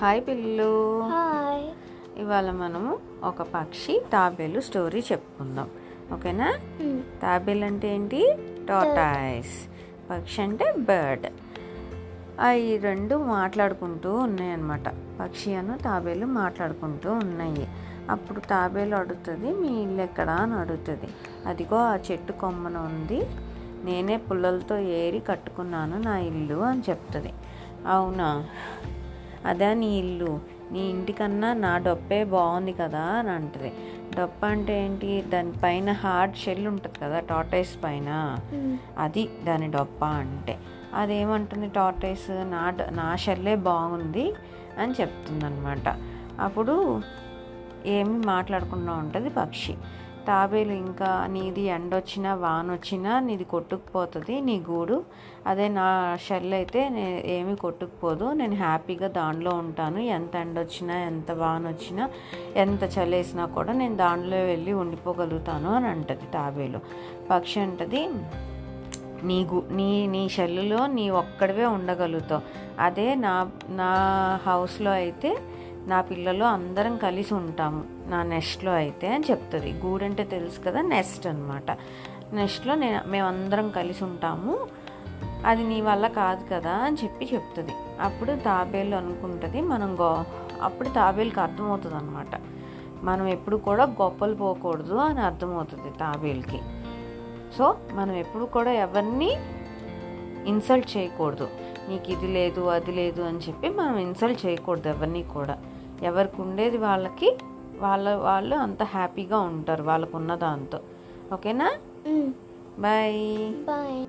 Hi పిల్లలు hi. ఇవాళ మనము ఒక పక్షి తాబేలు స్టోరీ చెప్పుకుందాం. ఓకేనా? తాబేలు అంటే ఏంటి? టాటాయిస్. పక్షి అంటే బర్డ్. అవి రెండు మాట్లాడుకుంటూ ఉన్నాయన్నమాట. పక్షి అను తాబేలు మాట్లాడుకుంటూ ఉన్నాయి. అప్పుడు తాబేలు అడుగుతుంది మీ ఇల్లు ఎక్కడా? అని అడుగుతుంది. అదిగో ఆ చెట్టు కొమ్మన ఉంది. నేనే పుల్లలతో ఏరి కట్టుకున్నాను నా ఇల్లు అని చెప్తుంది. అవునా? అదే నీ ఇల్లు. నీ ఇంటికన్నా నా డొప్పే బాగుంది కదా అని అంటది. డొప్ప అంటే ఏంటి? దానిపైన హార్డ్ షెల్ ఉంటుంది కదా టాటైస్ పైన. అది దాని డొప్ప అంటే. అదేమంటుంది టాటైస్ నా డ- నా షెల్లే బాగుంది అని చెప్తుందనమాట అప్పుడు ఏమి మాట్లాడకుండా ఉంటుంది పక్షి. తాబేలు ఇంకా నీది ఎండొచ్చినా వాన వచ్చినా నీది కొట్టుకుపోతుంది నీ గూడు. అదే నా షెల్ అయితే నే ఏమీ కొట్టుకుపోదు. నేను హ్యాపీగా దానిలో ఉంటాను. ఎంత ఎండ వచ్చినా ఎంత వాన వచ్చినా ఎంత చలేసినా కూడా నేను దానిలో వెళ్ళి ఉండిపోగలుగుతాను అని అంటది తాబేలు. పక్షి అంటది నీ గు నీ నీ షెల్లులో నీ ఒక్కడివే ఉండగలుగుతావు. అదే నా నా హౌస్లో అయితే నా పిల్లలు అందరం కలిసి ఉంటాము. నా నెస్ట్లో అయితే అని చెప్తుంది. గూడంటే తెలుసు కదా నెస్ట్ అనమాట నెస్ట్లో నేను మేమందరం కలిసి ఉంటాము. అది నీ వల్ల కాదు కదా అని చెప్పి చెప్తుంది. అప్పుడు తాబేలు అనుకుంటుంది. మనం గో అప్పుడు తాబేలుకి అర్థమవుతుంది అనమాట మనం ఎప్పుడు కూడా గొప్పలు పోకూడదు అని అర్థమవుతుంది తాబేలుకి. సో మనం ఎప్పుడు కూడా ఎవరిని ఇన్సల్ట్ చేయకూడదు. నీకు ఇది లేదు అది లేదు అని చెప్పి మనం ఇన్సల్ట్ చేయకూడదు ఎవరిని కూడా. ఎవరికి ఉండేది వాళ్ళకి వాళ్ళ వాళ్ళు అంత హ్యాపీగా ఉంటారు వాళ్ళకున్న దాంతో. ఓకేనా? బాయ్. బాయ్.